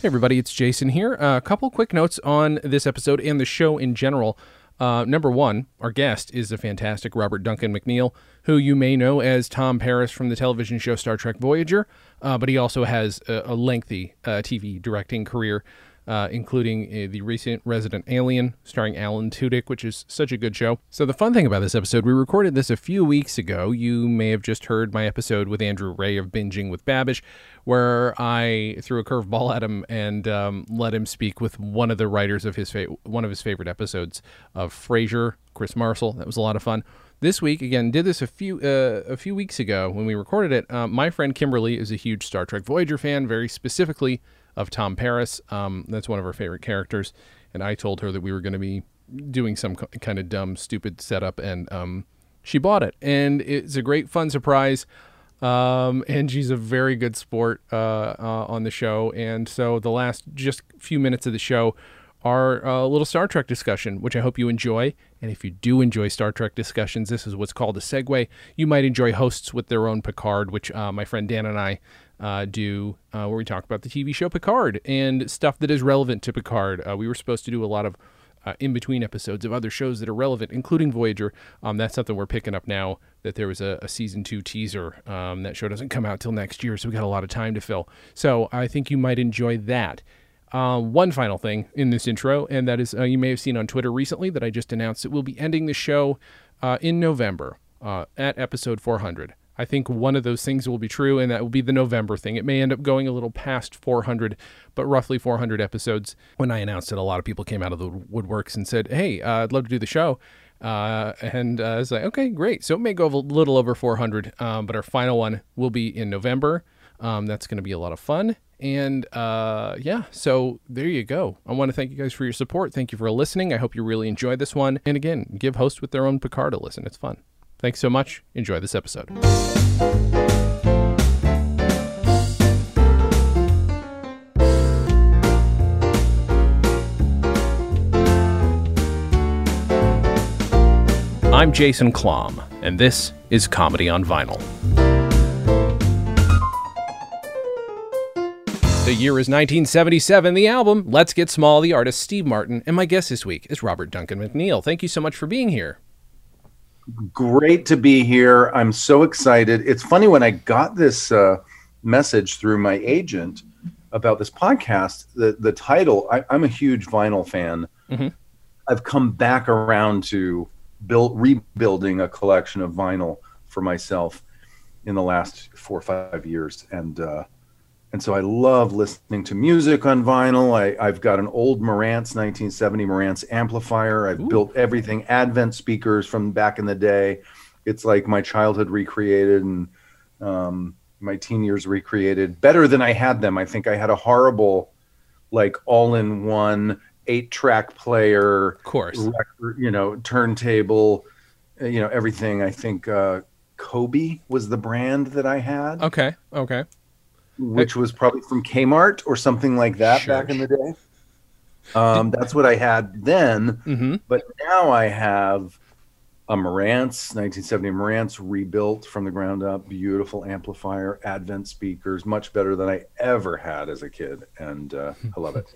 Hey, everybody, it's Jason here. Uh, a couple quick notes on this episode and the show in general. Uh, number one, our guest is the fantastic Robert Duncan McNeill, who you may know as Tom Paris from the television show Star Trek Voyager, uh, but he also has a, a lengthy uh, TV directing career uh, including uh, the recent Resident Alien starring Alan Tudyk, which is such a good show. So, the fun thing about this episode, we recorded this a few weeks ago. You may have just heard my episode with Andrew Rea of Binging with Babish, where I threw a curveball at him and um, let him speak with one of the writers of his fa- one of his favorite episodes of Frasier, Chris Marcil. That was a lot of fun this week again did this a few uh, a few weeks ago when we recorded it uh, my friend kimberly is a huge star trek voyager fan very specifically of Tom Paris. Um, that's one of her favorite characters. And I told her that we were going to be doing some kind of dumb, stupid setup, and um, she bought it. And it's a great, fun surprise. Um, and she's a very good sport uh, uh, on the show. And so the last just few minutes of the show are a little Star Trek discussion, which I hope you enjoy. And if you do enjoy Star Trek discussions, this is what's called a segue. You might enjoy hosts with their own Picard, which uh, my friend Dan and I uh, do, uh, where we talk about the TV show Picard and stuff that is relevant to Picard. Uh, we were supposed to do a lot of uh, in between episodes of other shows that are relevant, including Voyager. Um, that's something we're picking up now that there was a, a season two teaser. Um, that show doesn't come out till next year, so we got a lot of time to fill. So I think you might enjoy that. Uh, one final thing in this intro, and that is uh, you may have seen on Twitter recently that I just announced that we'll be ending the show uh, in November uh, at episode 400. I think one of those things will be true, and that will be the November thing. It may end up going a little past 400, but roughly 400 episodes. When I announced it, a lot of people came out of the woodworks and said, Hey, uh, I'd love to do the show. Uh, and uh, I was like, okay, great. So it may go a little over 400, um, but our final one will be in November. Um, that's going to be a lot of fun. And uh, yeah, so there you go. I want to thank you guys for your support. Thank you for listening. I hope you really enjoyed this one. And again, give hosts with their own Picard a listen. It's fun. Thanks so much. Enjoy this episode. I'm Jason Klamm, and this is Comedy on Vinyl. The year is 1977. The album, Let's Get Small, the artist Steve Martin, and my guest this week is Robert Duncan McNeill. Thank you so much for being here. Great to be here. I'm so excited. It's funny when I got this uh, message through my agent about this podcast, the, the title, I, am a huge vinyl fan. Mm-hmm. I've come back around to build, rebuilding a collection of vinyl for myself in the last four or five years. And uh, and so I love listening to music on vinyl. I, have got an old Marantz 1970 Marantz amplifier. I've Ooh. built everything Advent speakers from back in the day. It's like my childhood recreated and um, my teen years recreated better than I had them. I think I had a horrible, like all-in-one eight-track player, of course, record, you know, turntable, you know, everything. I think uh, Kobe was the brand that I had. Okay. Okay which was probably from Kmart or something like that sure. back in the day. Um, that's what I had then, mm-hmm. but now I have a Marantz 1970 Marantz rebuilt from the ground up, beautiful amplifier, Advent speakers, much better than I ever had as a kid, and uh, I love it.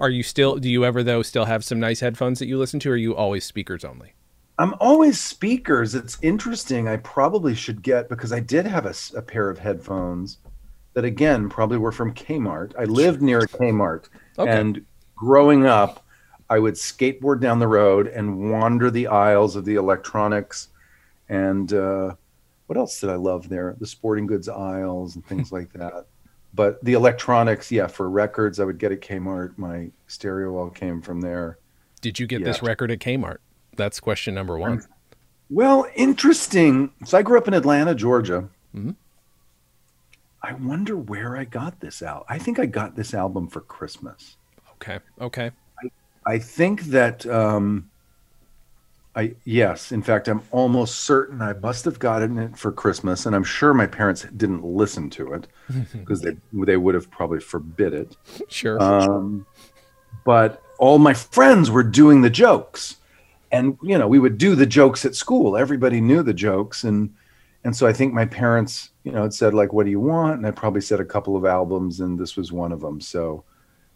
Are you still? Do you ever though still have some nice headphones that you listen to, or are you always speakers only? I'm always speakers. It's interesting. I probably should get because I did have a, a pair of headphones that again probably were from Kmart. I lived near a Kmart, okay. and growing up, I would skateboard down the road and wander the aisles of the electronics, and uh, what else did I love there? The sporting goods aisles and things like that. But the electronics, yeah, for records, I would get at Kmart. My stereo all came from there. Did you get yeah. this record at Kmart? That's question number one. Well, interesting. So I grew up in Atlanta, Georgia. Mm-hmm. I wonder where I got this out. I think I got this album for Christmas. Okay. Okay. I, I think that um, I yes, in fact, I'm almost certain I must have gotten it for Christmas, and I'm sure my parents didn't listen to it because they they would have probably forbid it. Sure. Um, but all my friends were doing the jokes, and you know we would do the jokes at school. Everybody knew the jokes, and and so I think my parents, you know, it said like, "What do you want?" And I probably said a couple of albums, and this was one of them. So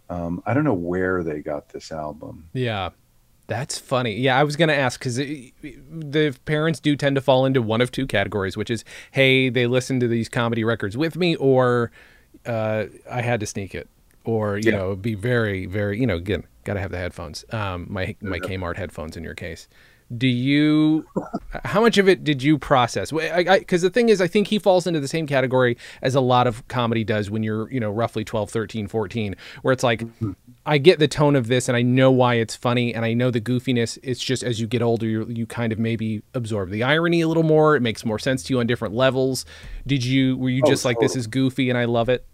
Um, I don't know where they got this album. Yeah. That's funny. Yeah, I was going to ask because the parents do tend to fall into one of two categories, which is, hey, they listen to these comedy records with me, or uh, I had to sneak it, or you Yeah. know, be very, very, you know, again, got to have the headphones. Um, my my Kmart headphones in your case. Do you? How much of it did you process? Because the thing is, I think he falls into the same category as a lot of comedy does when you're, you know, roughly 12, 13, 14, where it's like, mm-hmm. I get the tone of this and I know why it's funny and I know the goofiness. It's just as you get older, you, you kind of maybe absorb the irony a little more. It makes more sense to you on different levels. Did you, were you Oh, just like, this is goofy and I love it?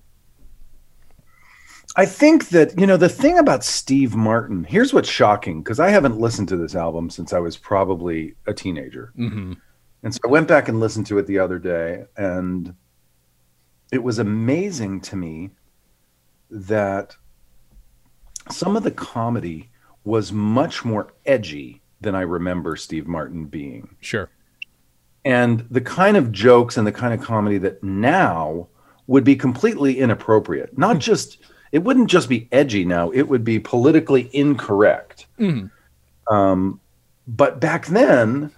I think that, you know, the thing about Steve Martin, here's what's shocking because I haven't listened to this album since I was probably a teenager. Mm-hmm. And so I went back and listened to it the other day, and it was amazing to me that some of the comedy was much more edgy than I remember Steve Martin being. Sure. And the kind of jokes and the kind of comedy that now would be completely inappropriate. Not just, it wouldn't just be edgy now, it would be politically incorrect. Mhm. Um, but back then,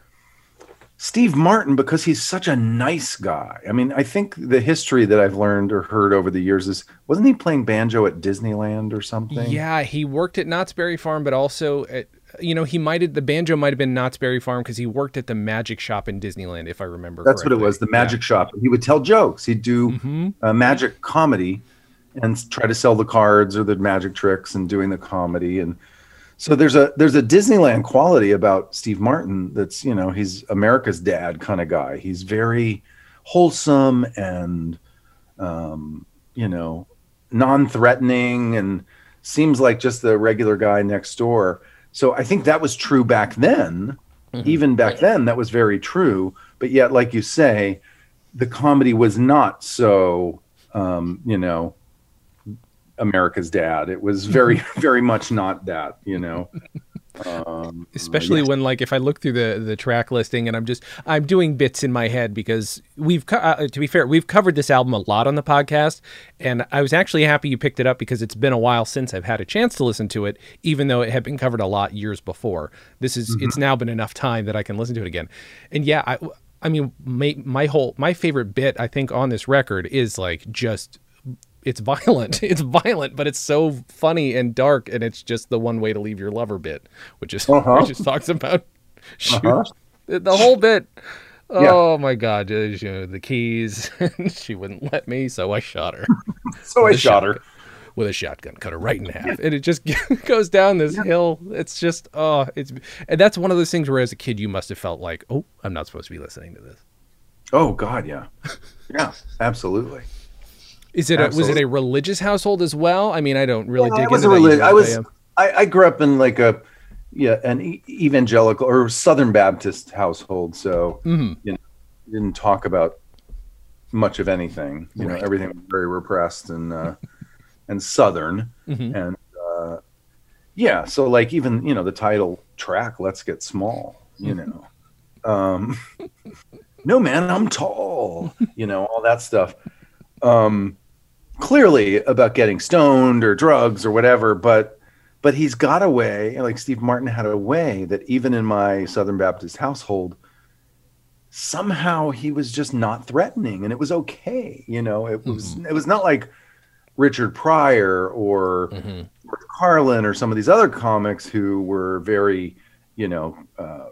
Steve Martin, because he's such a nice guy. I mean, I think the history that I've learned or heard over the years is wasn't he playing banjo at Disneyland or something? Yeah, he worked at Knott's Berry Farm, but also at, you know, he might have, the banjo might have been Knott's Berry Farm because he worked at the magic shop in Disneyland, if I remember That's what it was, the magic shop. He would tell jokes. He'd do hmm uh, magic comedy and try to sell the cards or the magic tricks and doing the comedy and so there's a there's a Disneyland quality about Steve Martin that's you know he's America's dad kind of guy. He's very wholesome and um, you know non-threatening and seems like just the regular guy next door. So I think that was true back then. Mhm. Even back then, that was very true. But yet, like you say, the comedy was not so um, you know America's dad. It was very, very much not that, you know. Um, especially yes. when like if I look through the the track listing and I'm just I'm doing bits in my head because we've co- uh, to be fair we've covered this album a lot on the podcast and I was actually happy you picked it up because it's been a while since I've had a chance to listen to it even though it had been covered a lot years before this is it's now been enough time that I can listen to it again and yeah I I mean my my whole my favorite bit I think on this record is like just it's violent. It's violent, but it's so funny and dark, and it's just the one way to leave your lover bit, which is Uh-huh. which just talks about shoot Uh-huh. the whole bit. Yeah. Oh my god, uh, you know, the keys. she wouldn't let me, so I shot her so I shot her. with a shotgun, cut her right in half, and it just goes down this hill. It's just oh, it's and that's one of those things where as a kid you must have felt like, oh, I'm not supposed to be listening to this. Oh God, yeah, yeah, absolutely. Is it a, was it a religious household as well? I mean, I don't really dig into a that I was. I, I grew up in like a, yeah, an e- evangelical or Southern Baptist household, so Mhm. didn't talk about much of anything. You know, everything was very repressed and uh, and Southern, Mhm. and uh, yeah. So like even you know the title track, "Let's Get Small," you know, um, no man, I'm tall, you know, all that stuff. Um, clearly about getting stoned or drugs or whatever, but but he's got a way, like Steve Martin had a way that even in my Southern Baptist household, somehow he was just not threatening and it was okay. You know, it was it was not like Richard Pryor or Mhm. George Carlin or some of these other comics who were very, you know, uh,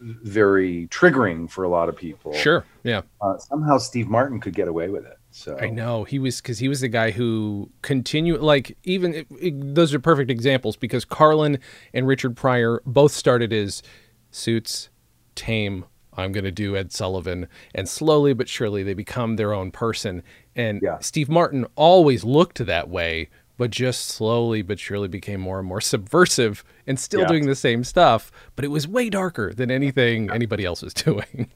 very triggering for a lot of people. Sure. Yeah. Uh, somehow Steve Martin could get away with it. So I know he was because he was the guy who continue like even it, it- those are perfect examples because Carlin and Richard Pryor both started as suits, tame. I'm gonna do Ed Sullivan, and slowly but surely they become their own person. And Yeah. Steve Martin always looked that way, but just slowly but surely became more and more subversive and still Yeah. doing the same stuff. But it was way darker than anything anybody else was doing.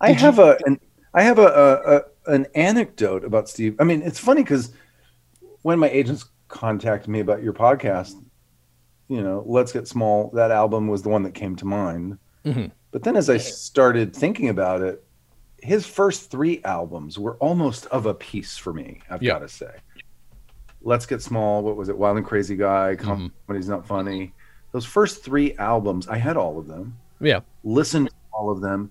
I have a an I have a, a, a an anecdote about Steve. I mean, it's funny because when my agents contacted me about your podcast, you know, Let's Get Small, that album was the one that came to mind. Mhm. But then as I started thinking about it, his first three albums were almost of a piece for me, I've Yeah. got to say. Let's Get Small. What was it? Wild and Crazy Guy. Comedy's Not Funny. Those first three albums, I had all of them. Yeah. Listened to all of them.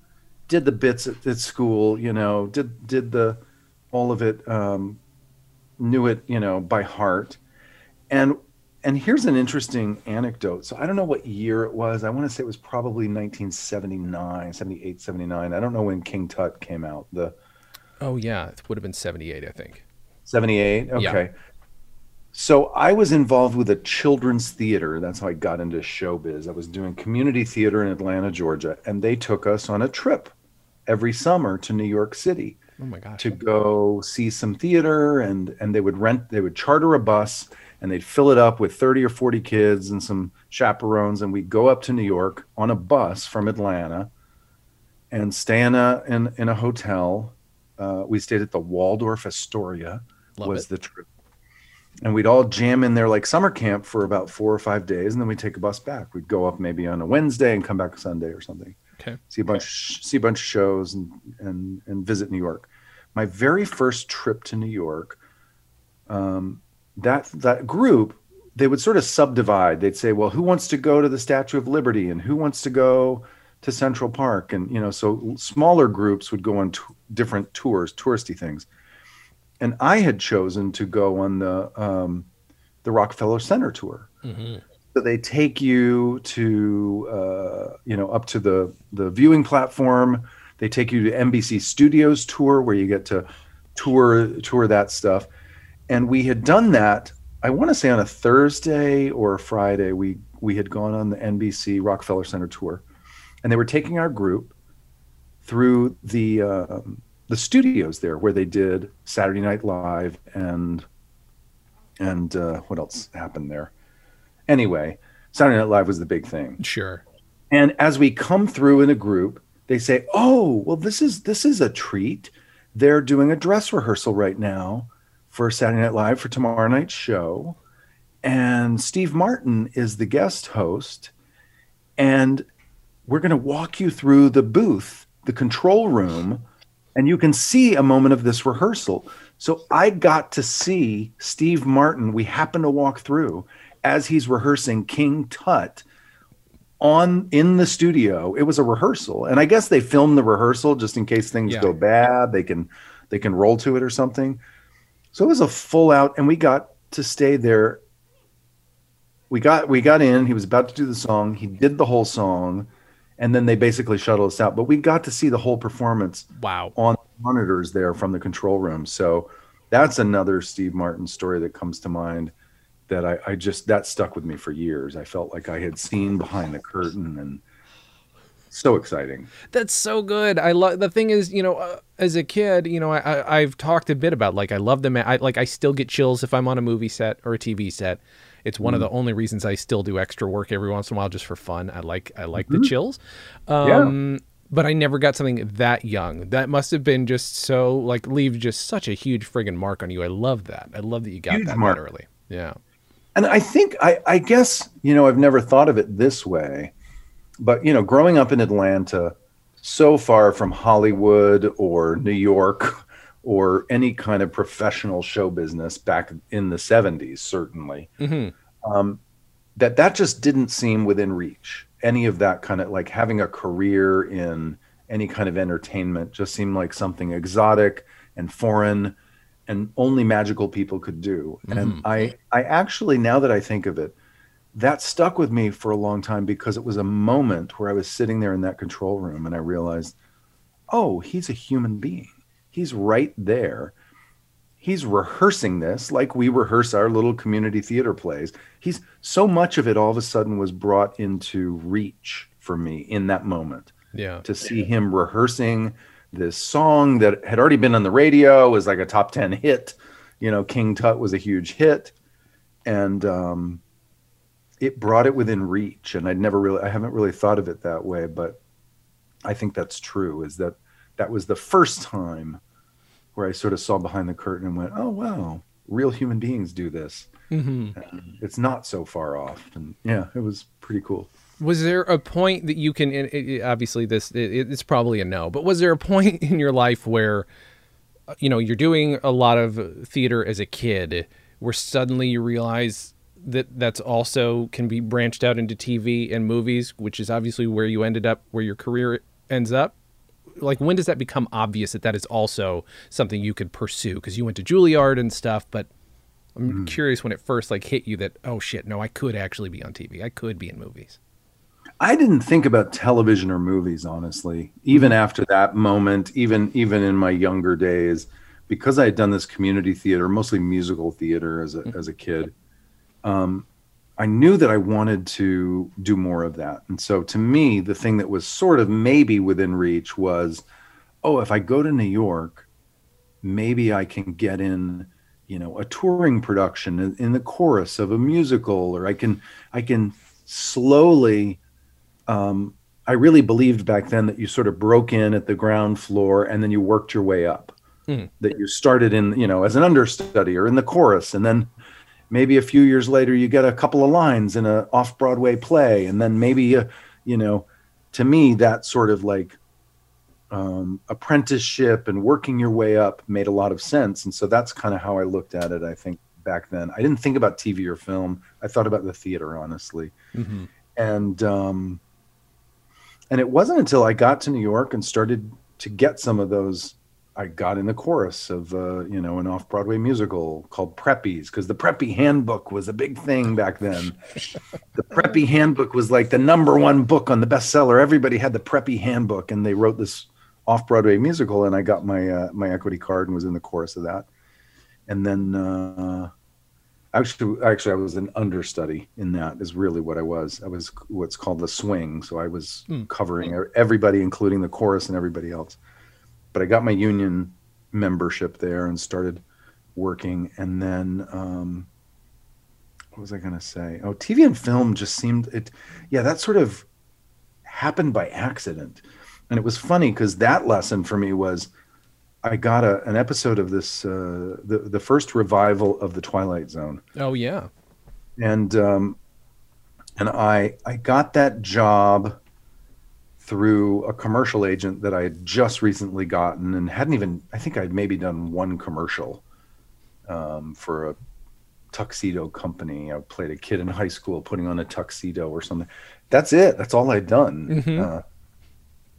Did the bits at, at school. You know, did did the all of it. Um, knew it, you know, by heart. And and here's an interesting anecdote. So I don't know what year it was. I want to say it was probably 1979, 78, 79. I don't know when King Tut came out. The Oh yeah, it would have been 78, I think. 78. Okay. So I was involved with a children's theater. That's how I got into showbiz. I was doing community theater in Atlanta, Georgia, and they took us on a trip every summer to New York City Oh my gosh. to go see some theater and and they would rent they would charter a bus and they'd fill it up with 30 or 40 kids and some chaperones and we'd go up to New York on a bus from Atlanta and stay in a in, in a hotel uh, we stayed at the Waldorf Astoria Love was it. the trip and we'd all jam in there like summer camp for about four or five days and then we'd take a bus back we'd go up maybe on a Wednesday and come back Sunday or something Okay. see a bunch see a bunch of shows and and and visit New York. My very first trip to New York, um, that that group they would sort of subdivide. They'd say, "Well, who wants to go to the Statue of Liberty and who wants to go to Central Park?" And you know, so smaller groups would go on t- different tours, touristy things. And I had chosen to go on the um, the Rockefeller Center tour. hmm So they take you to, uh, you know, up to the the viewing platform. They take you to NBC Studios tour, where you get to tour tour that stuff. And we had done that. I want to say on a Thursday or a Friday. We we had gone on the NBC Rockefeller Center tour, and they were taking our group through the um, the studios there, where they did Saturday Night Live and and uh, what else happened there anyway, Saturday Night Live was the big thing. Sure. And as we come through in a group, they say, "Oh, well, this is this is a treat. They're doing a dress rehearsal right now for Saturday Night Live for tomorrow night's show, and Steve Martin is the guest host, and we're going to walk you through the booth, the control room, and you can see a moment of this rehearsal." So I got to see Steve Martin. We happened to walk through as he's rehearsing King Tut on in the studio. It was a rehearsal, and I guess they filmed the rehearsal just in case things Yeah. go bad. They can they can roll to it or something. So it was a full out, and we got to stay there. We got we got in. He was about to do the song. He did the whole song, and then they basically shuttled us out. But we got to see the whole performance Wow. on monitors there from the control room. So that's another Steve Martin story that comes to mind that I, I just that stuck with me for years. I felt like I had seen behind the curtain and so exciting. That's so good. I love the thing is, you know, uh, as a kid, you know, I, I I've talked a bit about like I love them. I like I still get chills if I'm on a movie set or a TV set. It's one of the only reasons I still do extra work every once in a while just for fun. I like I like the chills. Um but I never got something that young. That must have been just so like leave just such a huge friggin' mark on you. I love that. I love that you got Huge that, mark. that early. Yeah. And I think I, I guess, you know, I've never thought of it this way, but you know, growing up in Atlanta, so far from Hollywood or New York or any kind of professional show business back in the 70s, certainly. hmm um, that that just didn't seem within reach. Any of that kind of like having a career in any kind of entertainment just seemed like something exotic and foreign and only magical people could do. And mm-hmm. I I actually now that I think of it, that stuck with me for a long time because it was a moment where I was sitting there in that control room and I realized, oh, he's a human being. He's right there he's rehearsing this like we rehearse our little community theater plays. He's so much of it all of a sudden was brought into reach for me in that moment Yeah. to see him rehearsing this song that had already been on the radio was like a top 10 hit. You know, King Tut was a huge hit and um it brought it within reach and I'd never really I haven't really thought of it that way, but I think that's true is that that was the first time where I sort of saw behind the curtain and went, "Oh wow, real human beings do this." hmm it's not so far off, and yeah, it was pretty cool. Was there a point that you can? It, it, obviously, this it, it's probably a no. But was there a point in your life where, uh, you know, you're doing a lot of theater as a kid, where suddenly you realize that that's also can be branched out into TV and movies, which is obviously where you ended up, where your career ends up? Like, when does that become obvious that that is also something you could pursue? Because you went to Juilliard and stuff, but I'm mm. curious when it first like hit you that oh shit, no, I could actually be on TV. I could be in movies. I didn't think about television or movies honestly. Even mm-hmm. after that moment, even even in my younger days, because I had done this community theater, mostly musical theater as a mm-hmm. as a kid. Um, I knew that I wanted to do more of that. And so to me, the thing that was sort of maybe within reach was, oh, if I go to New York, maybe I can get in you know a touring production in, in, the chorus of a musical or i can i can slowly um, i really believed back then that you sort of broke in at the ground floor and then you worked your way up mm. that you started in you know as an understudy or in the chorus and then maybe a few years later you get a couple of lines in a off broadway play and then maybe you, you know to me that sort of like um, apprenticeship and working your way up made a lot of sense. And so that's kind of how I looked at it, I think, back then. I didn't think about TV or film. I thought about the theater, honestly. Mm-hmm. And, um, and it wasn't until I got to New York and started to get some of those. I got in the chorus of, uh, you know, an off Broadway musical called Preppies because the Preppy Handbook was a big thing back then. the Preppy Handbook was like the number one book on the bestseller. Everybody had the Preppy Handbook, and they wrote this off Broadway musical, and I got my uh, my equity card and was in the chorus of that. And then uh, actually, actually, I was an understudy in that. Is really what I was. I was what's called the swing. So I was mm. covering everybody, including the chorus and everybody else. But I got my union membership there and started working, and then. Um, what was I going to say? Oh, TV and film just seemed it. Yeah, that sort of happened by accident and it was funny because that lesson for me was I got a, an episode of this uh, the the first revival of the Twilight Zone. Oh yeah, and um, and I I got that job through a commercial agent that I had just recently gotten and hadn't even I think I'd maybe done one commercial um, for a tuxedo company. I played a kid in high school putting on a tuxedo or something. That's it. That's all I'd done. Mm-hmm. Uh,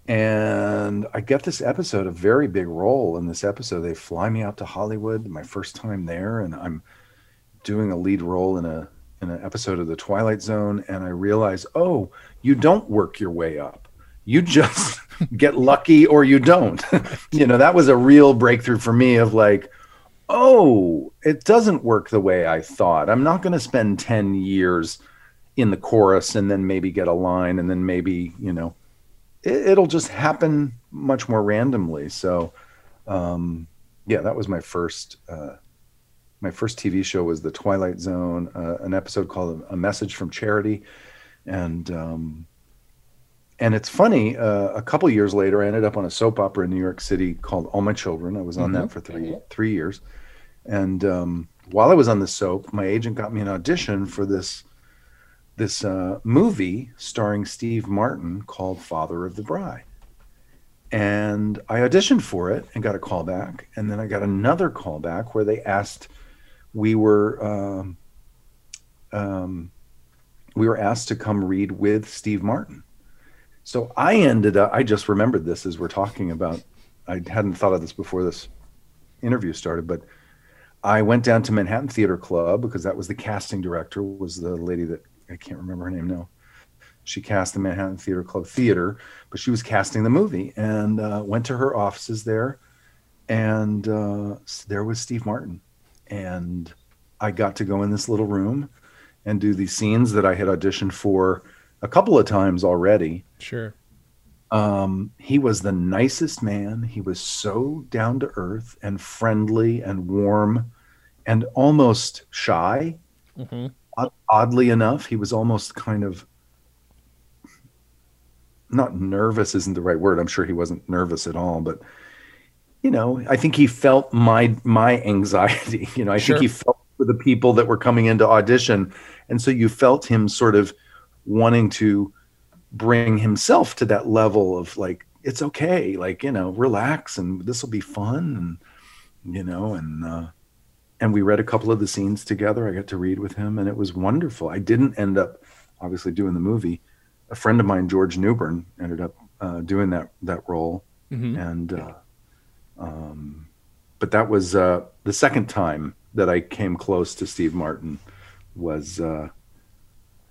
and I get this episode, a very big role in this episode. They fly me out to Hollywood, my first time there, and I'm doing a lead role in a in an episode of The Twilight Zone, and I realize, oh, you don't work your way up. You just get lucky or you don't. you know, that was a real breakthrough for me of like, oh, it doesn't work the way I thought. I'm not going to spend 10 years in the chorus and then maybe get a line and then maybe, you know, it, will just happen much more randomly. So, um, yeah, that was my first. Uh, my first TV show was The Twilight Zone, uh, an episode called "A Message from Charity," and um, and it's funny. Uh, a couple years later, I ended up on a soap opera in New York City called All My Children. I was on mm-hmm. that for three three years, and um, while I was on the soap, my agent got me an audition for this this uh, movie starring Steve Martin called Father of the Bride. And I auditioned for it and got a call back. And then I got another call back where they asked, we were, um, um, we were asked to come read with Steve Martin. So I ended up, I just remembered this as we're talking about, I hadn't thought of this before this interview started, but I went down to Manhattan Theater Club because that was the casting director, was the lady that I can't remember her name now. She cast the Manhattan Theater Club Theater, but she was casting the movie and uh, went to her offices there. And uh, there was Steve Martin. And I got to go in this little room and do these scenes that I had auditioned for a couple of times already. Sure. Um, he was the nicest man. He was so down to earth and friendly and warm and almost shy. Mm-hmm oddly enough, he was almost kind of not nervous isn't the right word. I'm sure he wasn't nervous at all, but you know, I think he felt my my anxiety. You know, I sure. think he felt for the people that were coming into audition, and so you felt him sort of wanting to bring himself to that level of like it's okay, like you know, relax and this will be fun, and you know, and uh, and we read a couple of the scenes together. I got to read with him, and it was wonderful. I didn't end up obviously doing the movie. A friend of mine, George Newbern, ended up uh, doing that that role, Mhm. and uh, um, but that was uh, the second time that I came close to Steve Martin was uh,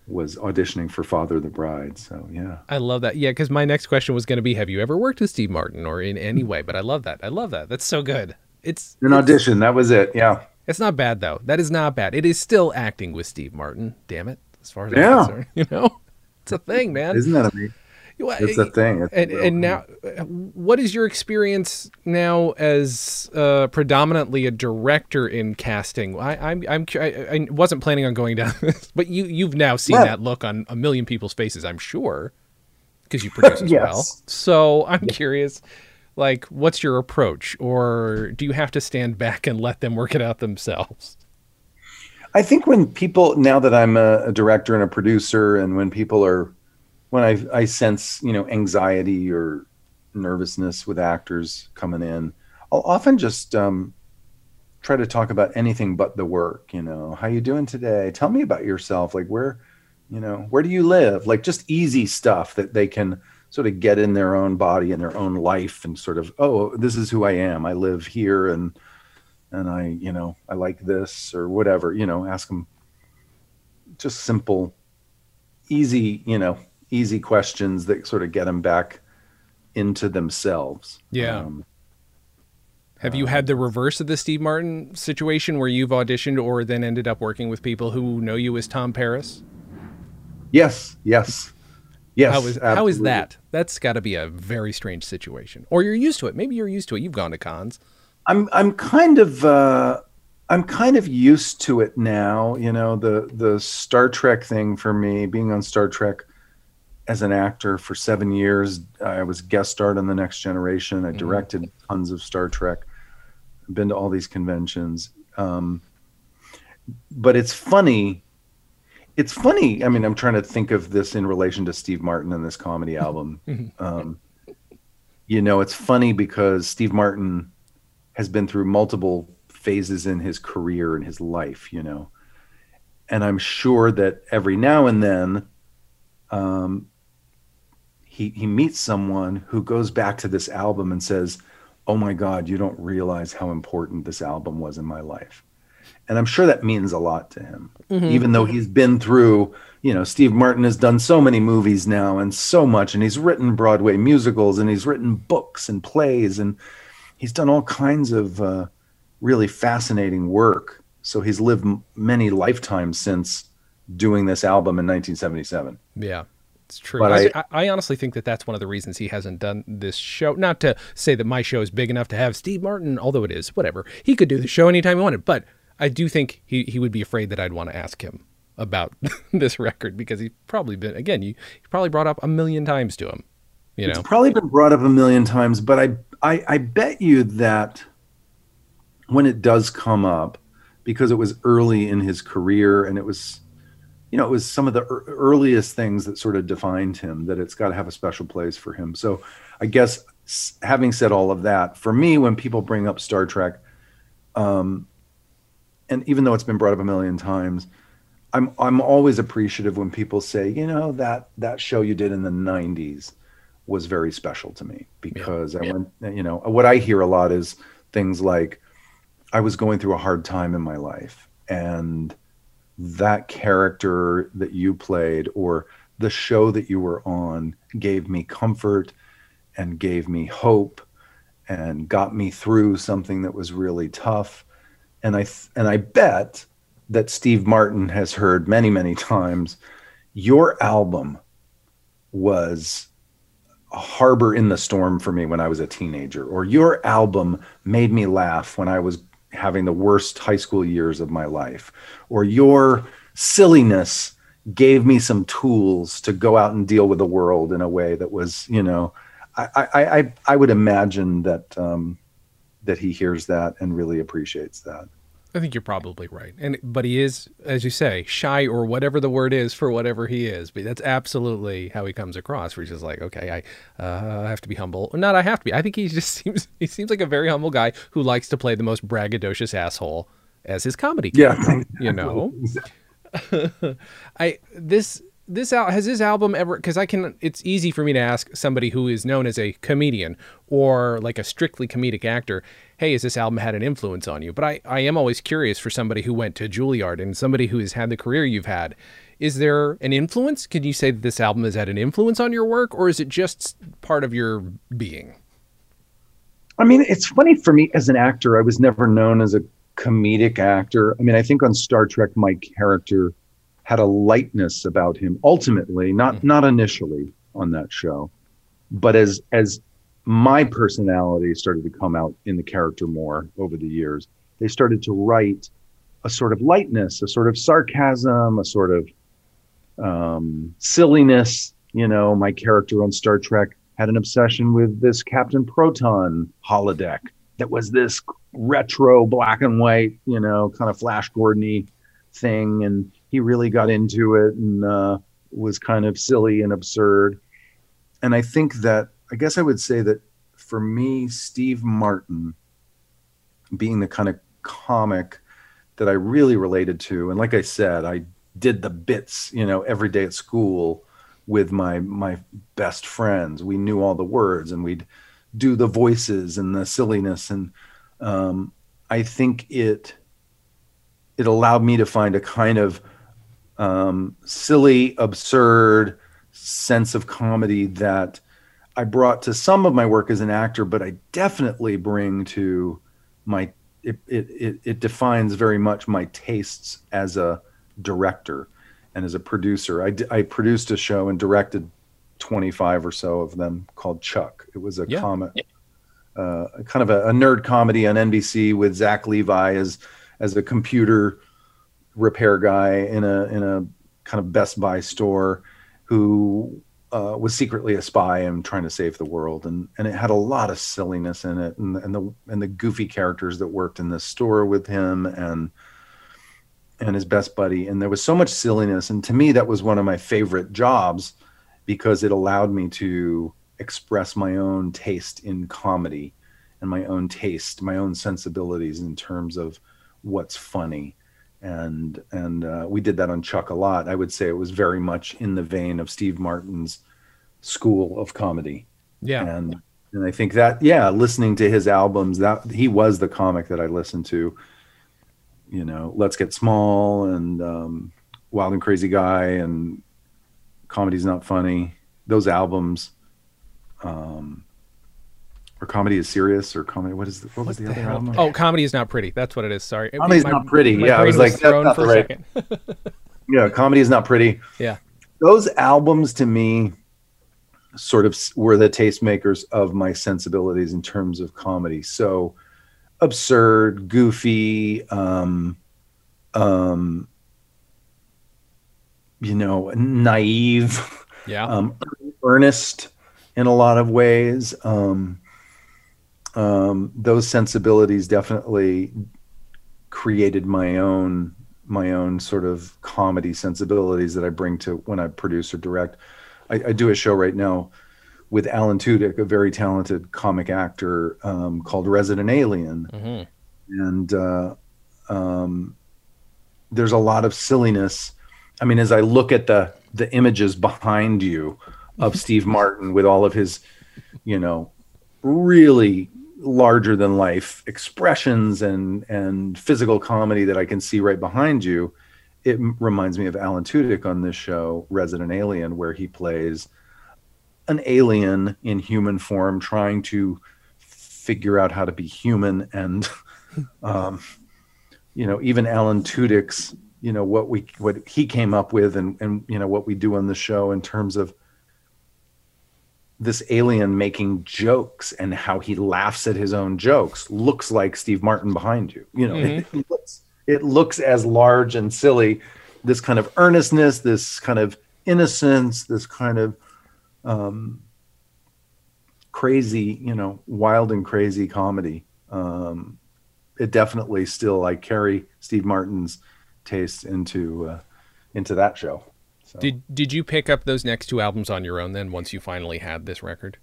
was auditioning for Father of the Bride. So yeah, I love that. Yeah, because my next question was going to be, have you ever worked with Steve Martin or in any way? But I love that. I love that. That's so good. It's an audition. That was it. Yeah. It's not bad though. That is not bad. It is still acting with Steve Martin. Damn it. As far as Yeah. I'm concerned, you know, it's a thing, man. Isn't that amazing? It's a thing. It's and and now, uh, what is your experience now as uh, predominantly a director in casting? I, I'm I'm I, I wasn't planning on going down this, but you you've now seen Yeah. that look on a million people's faces, I'm sure, because you produce as well. So I'm curious, like, what's your approach, or do you have to stand back and let them work it out themselves? I think when people now that I'm a, a director and a producer, and when people are when I I sense you know anxiety or nervousness with actors coming in, I'll often just um, try to talk about anything but the work. You know, how you doing today? Tell me about yourself. Like where, you know, where do you live? Like just easy stuff that they can sort of get in their own body and their own life and sort of oh this is who I am. I live here and and I, you know, I like this or whatever, you know, ask them just simple, easy, you know, easy questions that sort of get them back into themselves. Yeah. Um, Have you had the reverse of the Steve Martin situation where you've auditioned or then ended up working with people who know you as Tom Paris? yes, yes. Yes. How is, how is That's got to be a very strange situation. Or you're used to it. Maybe you're used to it. You've gone to cons. I'm I'm kind of uh I'm kind of used to it now, you know, the the Star Trek thing for me, being on Star Trek as an actor for 7 years. I was guest starred on the Next Generation. I Mhm. directed tons of Star Trek. I've been to all these conventions. Um but it's funny it's funny. I mean, I'm trying to think of this in relation to Steve Martin and this comedy album. um, you know, it's funny because Steve Martin has been through multiple phases in his career and his life, you know. And I'm sure that every now and then um, he, he meets someone who goes back to this album and says, Oh my God, you don't realize how important this album was in my life. And I'm sure that means a lot to him, even though he's been through, you know, Steve Martin has done so many movies now and so much, and he's written Broadway musicals and he's written books and plays and he's done all kinds of uh, really fascinating work. So he's lived m- many lifetimes since doing this album in 1977. Yeah, it's true. But I, I- I, I honestly think that that's one of the reasons he hasn't done this show. Not to say that my show is big enough to have Steve Martin, although it is, whatever. He could do the show anytime he wanted. But I do think he, he would be afraid that I'd want to ask him about this record because he's probably been, again, you, you probably brought up a million times to him. You know, It's probably been brought up a million times, but I, I I bet you that when it does come up, because it was early in his career and it was, you know, it was some of the ear- earliest things that sort of defined him. That it's got to have a special place for him. So, I guess s- having said all of that, for me, when people bring up Star Trek, um, and even though it's been brought up a million times, I'm I'm always appreciative when people say, you know, that that show you did in the '90s was very special to me because I went, you know, what I hear a lot is things like, I was going through a hard time in my life, and that character that you played or the show that you were on gave me comfort and gave me hope and got me through something that was really tough and i th- and i bet that steve martin has heard many many times your album was a harbor in the storm for me when i was a teenager or your album made me laugh when i was having the worst high school years of my life or your silliness gave me some tools to go out and deal with the world in a way that was you know i i i, would imagine that um that he hears that and really appreciates that I think you're probably right. And but he is, as you say, shy or whatever the word is for whatever he is. But that's absolutely how he comes across. Where he's just like, okay, I uh, have to be humble. Not I have to be. I think he just seems he seems like a very humble guy who likes to play the most braggadocious asshole as his comedy. Yeah. character, you know. I this this al- has this album ever because I can it's easy for me to ask somebody who is known as a comedian or like a strictly comedic actor, hey, has this album had an influence on you? But I I am always curious for somebody who went to Juilliard and somebody who has had the career you've had. Is there an influence? Could you say that this album has had an influence on your work, or is it just part of your being? I mean, it's funny for me as an actor, I was never known as a comedic actor. I mean, I think on Star Trek, my character had a lightness about him ultimately, not Mm-hmm. not initially on that show, but as as my personality started to come out in the character more over the years, they started to write a sort of lightness, a sort of sarcasm, a sort of um, silliness. You know, my character on Star Trek had an obsession with this Captain Proton holodeck that was this retro black and white, you know, kind of Flash Gordon-y thing, and he really got into it and uh, was kind of silly and absurd. And I think that I guess I would say that for me, Steve Martin being the kind of comic that I really related to, and like I said, I did the bits, you know, every day at school with my my best friends. We knew all the words, and we'd do the voices and the silliness, and um, I think it it allowed me to find a kind of um, silly, absurd sense of comedy that I brought to some of my work as an actor, but I definitely bring to my it it it, it defines very much my tastes as a director and as a producer. I I produced a show and directed 25 or so of them called Chuck. It was a Yeah. comic, uh, kind of a, a nerd comedy on NBC with Zach Levi as as a computer repair guy in a in a kind of Best Buy store who uh, was secretly a spy and trying to save the world, and and it had a lot of silliness in it, and and the and the goofy characters that worked in the store with him, and and his best buddy, and there was so much silliness, and to me that was one of my favorite jobs because it allowed me to express my own taste in comedy and my own taste, my own sensibilities in terms of what's funny and and uh, we did that on Chuck a lot. I would say it was very much in the vein of Steve Martin's school of comedy, Yeah. and and I think that yeah, listening to his albums, that he was the comic that I listened to. You know, Let's Get Small and um, Wild and Crazy Guy and Comedy's Not Funny. Those albums, um, or Comedy is Serious or Comedy. What is the, what was the, the other hell? album? Oh, comedy is not pretty. That's what it is. Sorry. Comedy's My- not pretty. my Yeah, I brain was like, that's thrown not for the a right- second. Yeah, Comedy is Not Pretty. Yeah. those albums to me sort of were the tastemakers of my sensibilities in terms of comedy so absurd goofy um um you know naive Yeah. um earnest in a lot of ways um um those sensibilities definitely created my own my own sort of comedy sensibilities that I bring to when I produce or direct. I, I do a show right now with Alan Tudyk, a very talented comic actor, um, called Resident Alien, Mhm. and uh, um, there's a lot of silliness. I mean, as I look at the the images behind you of Steve Martin with all of his, you know, really larger than life expressions and and physical comedy that I can see right behind you, it reminds me of Alan Tudyk on this show, Resident Alien, where he plays an alien in human form trying to figure out how to be human and um, you know even Alan Tudyk's you know what we what he came up with and and you know what we do on the show in terms of this alien making jokes and how he laughs at his own jokes looks like Steve Martin behind you. You know, it, it looks it looks as large and silly. This kind of earnestness, this kind of innocence, this kind of um, crazy, you know, wild and crazy comedy. Um, it definitely still I carry Steve Martin's taste into uh, into that show. So. Did Did you pick up those next two albums on your own then? Once you finally had this record.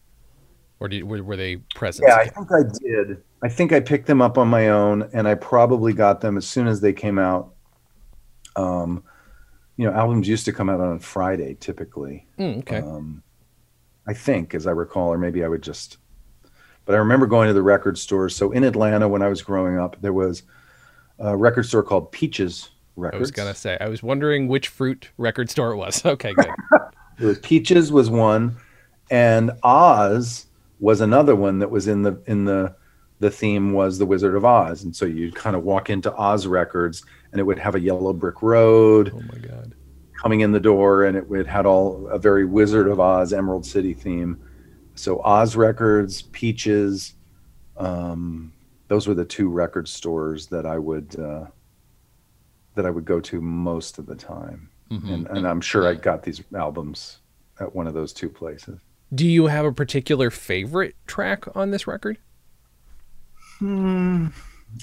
or did, were, were they present? Yeah, I think I did. I think I picked them up on my own, and I probably got them as soon as they came out. Um, you know, albums used to come out on Friday typically. Mm, okay. Um, I think, as I recall, or maybe I would just. But I remember going to the record stores. So in Atlanta, when I was growing up, there was a record store called Peaches Records. I was gonna say. I was wondering which fruit record store it was. Okay, good. it was Peaches was one, and Oz was another one that was in the in the the theme was the Wizard of Oz, and so you'd kind of walk into Oz Records, and it would have a yellow brick road. oh my god. coming in the door and it, it had all a very Wizard of Oz Emerald City theme. So Oz Records, Peaches, um, those were the two record stores that I would uh, that I would go to most of the time, Mhm. and, and I'm sure I got these albums at one of those two places. Do you have a particular favorite track on this record? Hmm.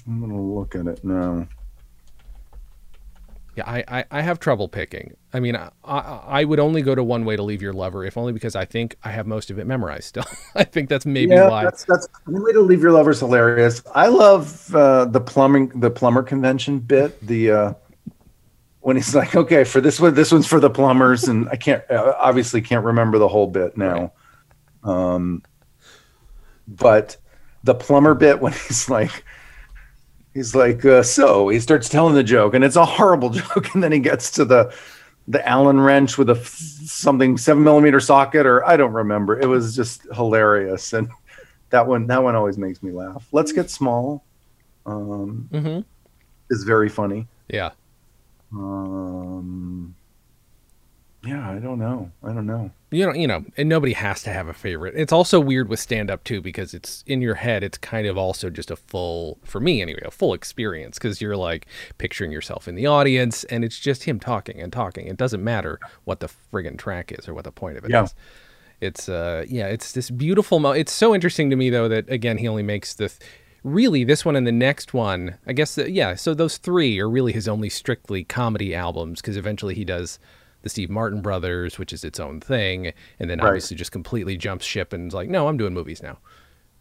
I'm gonna look at it now. Yeah, I, I, I have trouble picking. I mean, I, I I would only go to one way to leave your lover, if only because I think I have most of it memorized still. I think that's maybe yeah, why. that's that's one way to leave your lovers hilarious. I love uh, the plumbing the plumber convention bit. The uh, when he's like, okay, for this one, this one's for the plumbers, and I can't uh, obviously can't remember the whole bit now. Um, but the plumber bit when he's like. He's like, uh, so he starts telling the joke, and it's a horrible joke. And then he gets to the the Allen wrench with a f- something seven millimeter socket, or I don't remember. It was just hilarious, and that one that one always makes me laugh. Let's get small um, hmm is very funny. Yeah. Um, yeah, I don't know. I don't know. You know, you know, and nobody has to have a favorite. It's also weird with stand up too because it's in your head. It's kind of also just a full, for me anyway, a full experience because you're like picturing yourself in the audience and it's just him talking and talking. It doesn't matter what the friggin' track is or what the point of it is. Yeah. It's uh, yeah, it's this beautiful. Mo- it's so interesting to me though that again he only makes the. Th- really, this one and the next one, I guess. The, yeah, so those three are really his only strictly comedy albums because eventually he does the Steve Martin Brothers, which is its own thing, and then Right. obviously just completely jumps ship and is like, no, I'm doing movies now.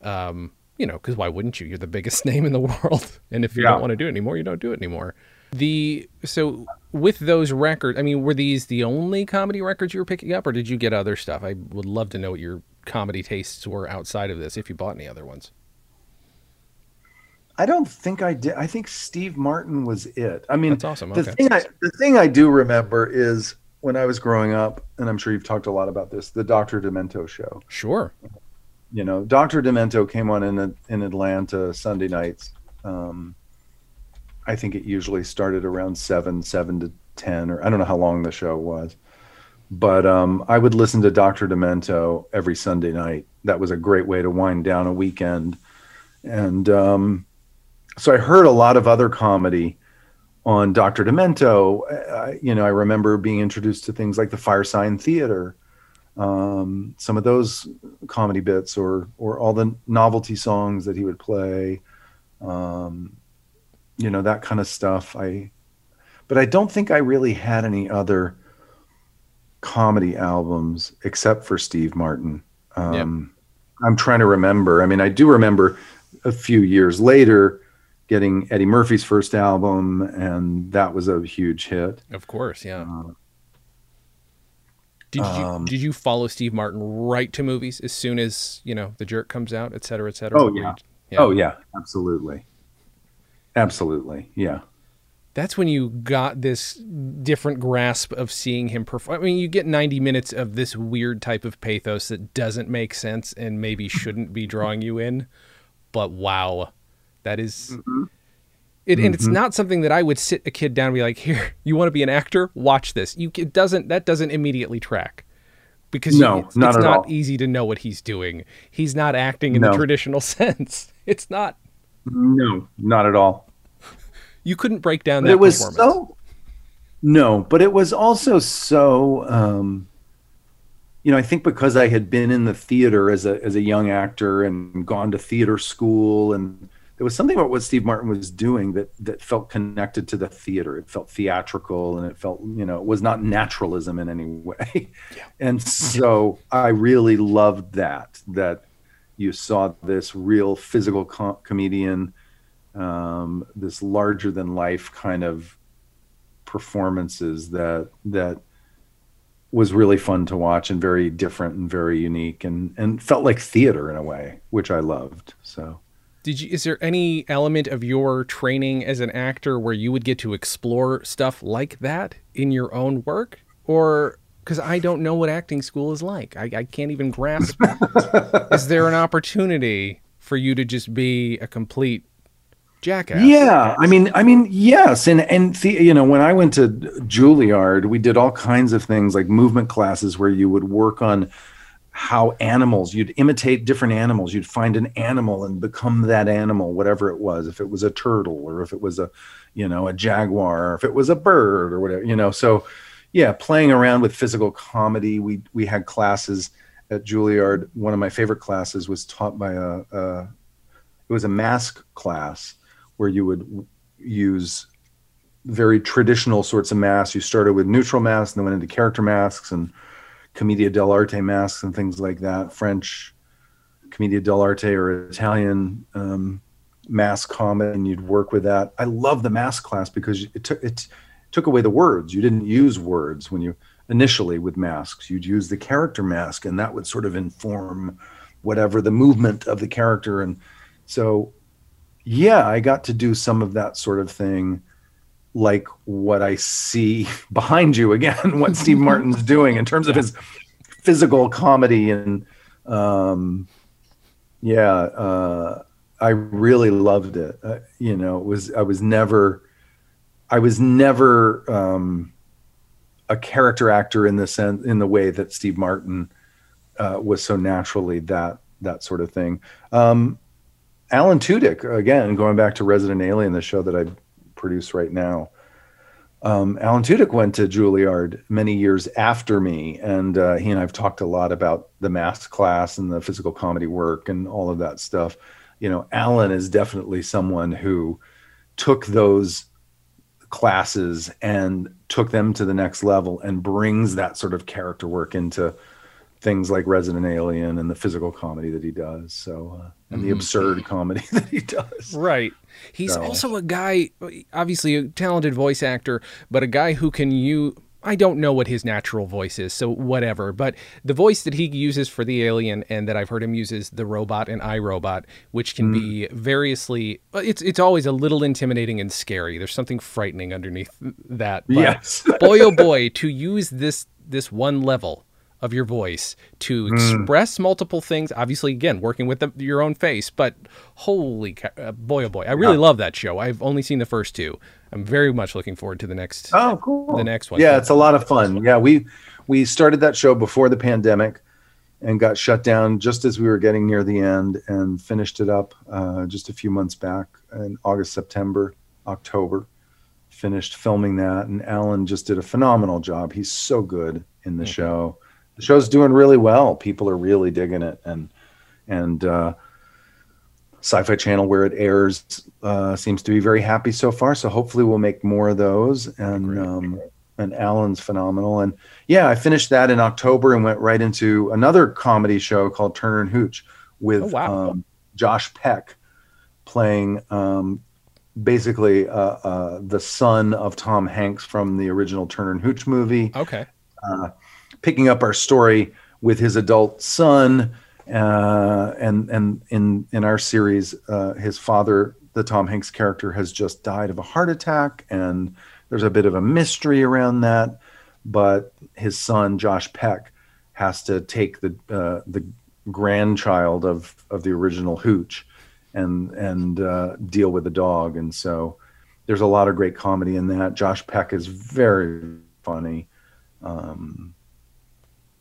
Um, you know, because why wouldn't you? You're the biggest name in the world, and if you Yeah. don't want to do it anymore, you don't do it anymore. The so with those records, I mean, were these the only comedy records you were picking up, or did you get other stuff? I would love to know what your comedy tastes were outside of this, if you bought any other ones. I don't think I did. I think Steve Martin was it. I mean, That's awesome. the Okay. thing I the thing I do remember is when I was growing up, and I'm sure you've talked a lot about this, the Dr. Demento show. Sure. you know, Dr. Demento came on in in Atlanta Sunday nights. Um, I think it usually started around seven, seven to ten, or I don't know how long the show was. But um, I would listen to Dr. Demento every Sunday night. That was a great way to wind down a weekend. And um, so I heard a lot of other comedy on Dr. Demento. I, you know, I remember being introduced to things like the Firesign Theater, um, some of those comedy bits, or or all the novelty songs that he would play, um, you know, that kind of stuff. I, but I don't think I really had any other comedy albums except for Steve Martin. Um, I'm trying to remember. I mean, I do remember a few years later getting Eddie Murphy's first album, and that was a huge hit. Of course, yeah. Uh, Did you um, did you follow Steve Martin right to movies as soon as you know the Jerk comes out, et cetera, et cetera? Oh, yeah. yeah. Oh yeah, absolutely, absolutely, yeah. that's when you got this different grasp of seeing him perform. I mean, you get 90 minutes of this weird type of pathos that doesn't make sense and maybe shouldn't be drawing you in, but wow, that is- It, and it's Mhm. not something that I would sit a kid down and be like, "Here, you want to be an actor? Watch this." You it doesn't that doesn't immediately track because No, you, it's, not it's at not all. easy to know what he's doing. He's not acting in No. the traditional sense. It's not. No, not at all. You couldn't break down But that it was so. No, but it was also so. Um, you know, I think because I had been in the theater as a as a young actor and gone to theater school, and there was something about what Steve Martin was doing that that felt connected to the theater. It felt theatrical, and it felt you know it was not naturalism in any way. Yeah. And so I really loved that. That you saw this real physical com- comedian, um, this larger than life kind of performances that that was really fun to watch and very different and very unique and and felt like theater in a way, which I loved. So did you is there any element of your training as an actor where you would get to explore stuff like that in your own work or because I don't know what acting school is like. I, I can't even grasp. is there an opportunity for you to just be a complete jackass? Yeah, I mean, I mean, yes, and and the, you know, when I went to Juilliard, we did all kinds of things like movement classes where you would work on how animals you'd imitate different animals you'd find an animal and become that animal whatever it was if it was a turtle or if it was a you know a jaguar or if it was a bird or whatever you know so yeah, playing around with physical comedy. We we had classes at Juilliard. One of my favorite classes was taught by a, a it was a mask class where you would use very traditional sorts of masks. You started with neutral masks and then went into character masks and commedia dell'arte masks and things like that. French commedia dell'arte or Italian um, mask comedy, and you'd work with that. I love the mask class because it took it took away the words. You didn't use words when you initially with masks. You'd use the character mask, and that would sort of inform whatever the movement of the character. And so, yeah, I got to do some of that sort of thing, like what I see behind you again, what Steve Martin's doing in terms of his physical comedy and um, yeah, uh, I really loved it. Uh, you know, it was I was never I was never um, a character actor in the sense in the way that Steve Martin uh, was so naturally that that sort of thing. Um, Alan Tudyk, again, going back to Resident Alien, the show that I produce right now. Um, Alan Tudyk went to Juilliard many years after me, and uh, he and I've talked a lot about the math class and the physical comedy work and all of that stuff. You know, Alan is definitely someone who took those classes and took them to the next level and brings that sort of character work into things like Resident Alien and the physical comedy that he does. So, uh, and the mm-hmm. absurd comedy that he does. Right. He's so. also a guy, obviously a talented voice actor, but a guy who can you I don't know what his natural voice is, so whatever. But the voice that he uses for the alien and that I've heard him use is the robot and I, Robot, which can mm. be variously. It's it's always a little intimidating and scary. There's something frightening underneath that. But yes. boy, oh boy, to use this this one level of your voice to hmm. express mm. multiple things. Obviously, again, working with the, your own face, but holy uh, boy, oh boy, I really yeah. love that show. I've only seen the first two. I'm very much looking forward to the next. Oh, cool. The next one. Yeah, it's a lot of fun. Yeah, we we started that show before the pandemic, and got shut down just as we were getting near the end, and finished it up uh, just a few months back in August, September, October. Finished filming that, and Alan just did a phenomenal job. He's so good in the mm-hmm. show the show's doing really well. People are really digging it, and and uh, Sci-Fi Channel, where it airs, uh, seems to be very happy so far. So hopefully, we'll make more of those. And um, and Alan's phenomenal. And yeah, I finished that in October and went right into another comedy show called Turner and Hooch with oh, wow. um, Josh Peck playing um, basically uh, uh, the son of Tom Hanks from the original Turner and Hooch movie. Okay. Uh, picking up our story with his adult son. Uh, and and in in our series, uh, his father, the Tom Hanks character, has just died of a heart attack, and there's a bit of a mystery around that. But his son, Josh Peck, has to take the uh, the grandchild of of the original Hooch, and and uh, deal with the dog. And so there's a lot of great comedy in that. Josh Peck is very funny. Um,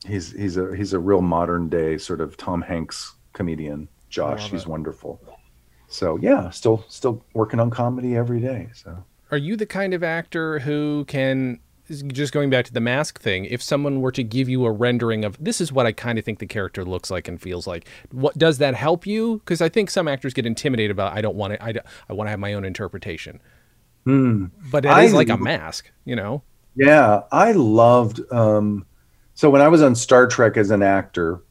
he's he's a he's a real modern day sort of Tom Hanks comedian. Josh, he's it. wonderful. So yeah, still still working on comedy every day. So are you the kind of actor who can just going back to the mask thing, if someone were to give you a rendering of this is what I kind of think the character looks like and feels like, what does that help you? Because I think some actors get intimidated about I don't want to I, I want to have my own interpretation. Hmm. But it I, is like a mask, you know. Yeah, I loved um, so when I was on Star Trek as an actor,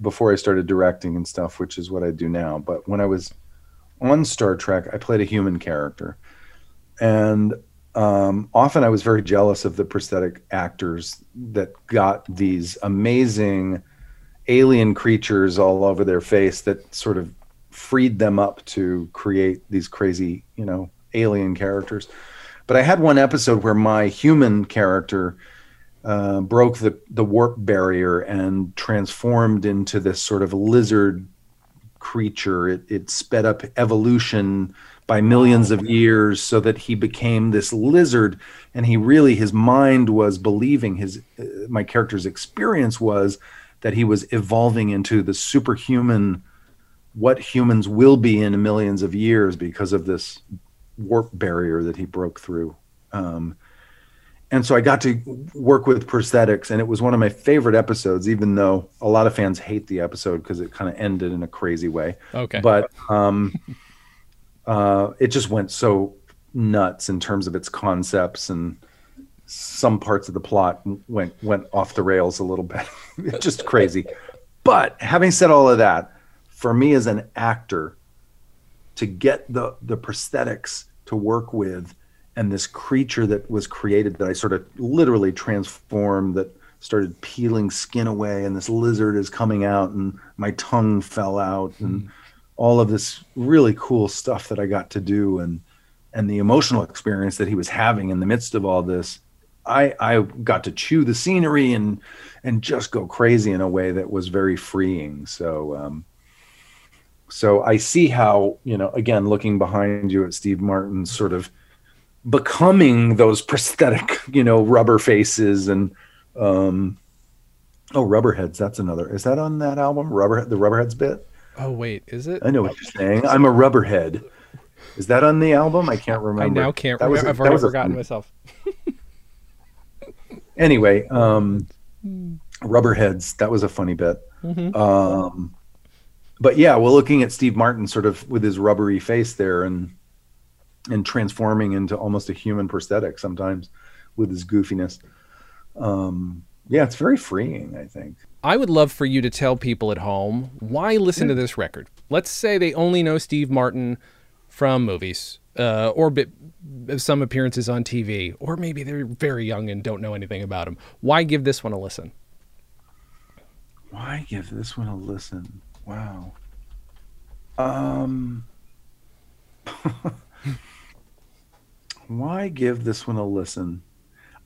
before I started directing and stuff, which is what I do now. But when I was on Star Trek, I played a human character, and um, often I was very jealous of the prosthetic actors that got these amazing alien creatures all over their face that sort of freed them up to create these crazy, you know, alien characters. But I had one episode where my human character uh, broke the, the warp barrier and transformed into this sort of lizard creature. It, it sped up evolution by millions of years so that he became this lizard and he really his mind was believing his uh, my character's experience was that he was evolving into the superhuman what humans will be in millions of years because of this warp barrier that he broke through um, and so I got to work with prosthetics, and it was one of my favorite episodes. Even though a lot of fans hate the episode because it kind of ended in a crazy way. Okay, but um, uh, it just went so nuts in terms of its concepts and some parts of the plot went went off the rails a little bit. just crazy. But having said all of that, for me as an actor, to get the the prosthetics to work with and this creature that was created that I sort of literally transformed that started peeling skin away and this lizard is coming out and my tongue fell out and mm all of this really cool stuff that I got to do and and the emotional experience that he was having in the midst of all this I I got to chew the scenery and and just go crazy in a way that was very freeing. So um so I see how you know again looking behind you at Steve Martin's sort of becoming those prosthetic you know rubber faces and um oh rubberheads that's another is that on that album rubber the rubberheads bit Oh wait, is it? I know what you're saying. I'm a rubberhead. Is that on the album? I can't remember. I now can't remember. Was, I've already forgotten a, myself. anyway, um, rubberheads. That was a funny bit. Mm-hmm. Um, but yeah, well, looking at Steve Martin sort of with his rubbery face there and and transforming into almost a human prosthetic sometimes with his goofiness. Um, yeah, it's very freeing. I think. I would love for you to tell people at home why listen to this record. Let's say they only know Steve Martin from movies uh, or bit, some appearances on TV, or maybe they're very young and don't know anything about him. Why give this one a listen? Why give this one a listen? Wow. Um. why give this one a listen?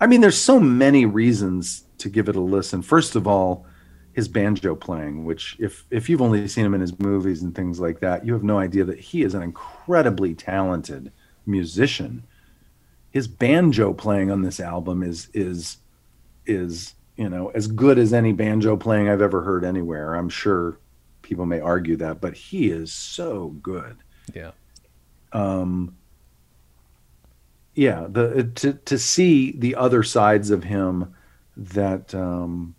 I mean, there's so many reasons to give it a listen. First of all, his banjo playing, which if if you've only seen him in his movies and things like that, you have no idea that he is an incredibly talented musician. His banjo playing on this album is is is you know as good as any banjo playing I've ever heard anywhere. I'm sure people may argue that, but he is so good. Yeah. Um yeah, the to to see the other sides of him that um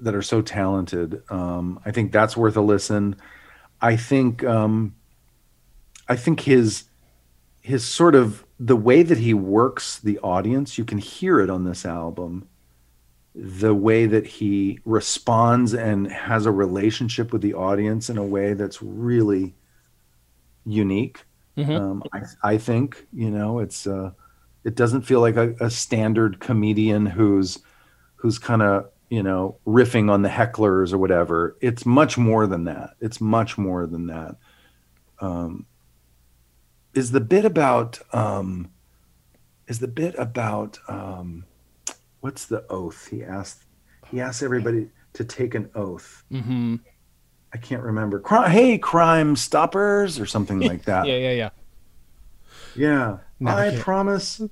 that are so talented. Um, I think that's worth a listen. I think um, I think his his sort of the way that he works the audience, you can hear it on this album. The way that he responds and has a relationship with the audience in a way that's really unique. Mm-hmm. Um, I, I, think you know it's uh, it doesn't feel like a, a standard comedian who's who's kind of you know, riffing on the hecklers or whatever. It's much more than that. It's much more than that. Um, is the bit about um, is the bit about um, what's the oath? He asked he asked everybody to take an oath. Mm-hmm. I can't remember. Cri- hey, crime stoppers or something like that. yeah, yeah, yeah. Yeah. No, I, I promise.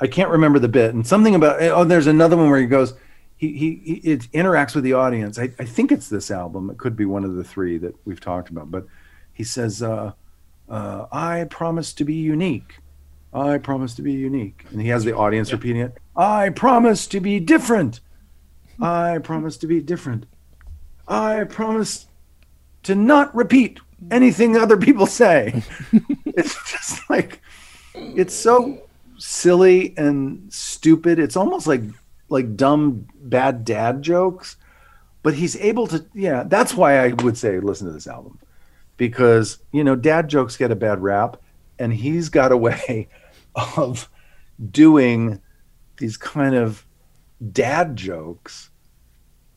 I can't remember the bit. And something about oh, there's another one where he goes he, he, he it interacts with the audience. I, I think it's this album. It could be one of the three that we've talked about. But he says, uh, uh, "I promise to be unique. I promise to be unique." And he has the audience yeah. repeating it. I promise to be different. I promise to be different. I promise to not repeat anything other people say. it's just like it's so silly and stupid. It's almost like like dumb bad dad jokes but he's able to. Yeah, that's why I would say listen to this album because you know dad jokes get a bad rap, and he's got a way of doing these kind of dad jokes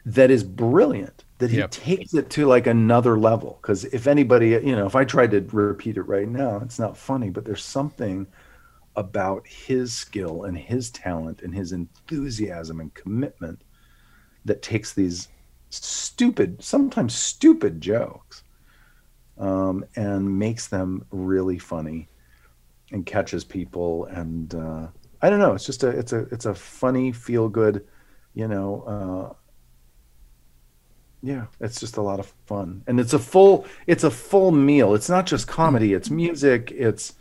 that is brilliant that he yep. takes it to like another level because if anybody you know if i tried to repeat it right now it's not funny but there's something about his skill and his talent and his enthusiasm and commitment that takes these stupid sometimes stupid jokes um, and makes them really funny and catches people and uh, i don't know it's just a it's a it's a funny feel good you know uh, yeah. It's just a lot of fun. And it's a full it's a full meal. It's not just comedy. Mm-hmm. It's music. It's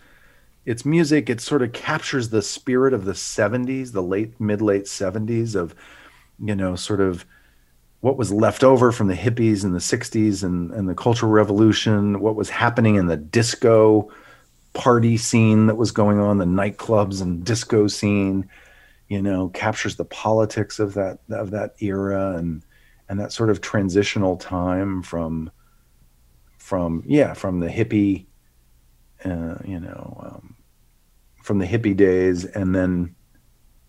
it's music. It sort of captures the spirit of the 70s the late mid late 70s of you know sort of what was left over from the hippies in the 60s and, and the cultural revolution what was happening in the disco party scene that was going on the nightclubs and disco scene you know captures the politics of that of that era and and that sort of transitional time from from yeah from the hippie uh, you know um, from the hippie days and then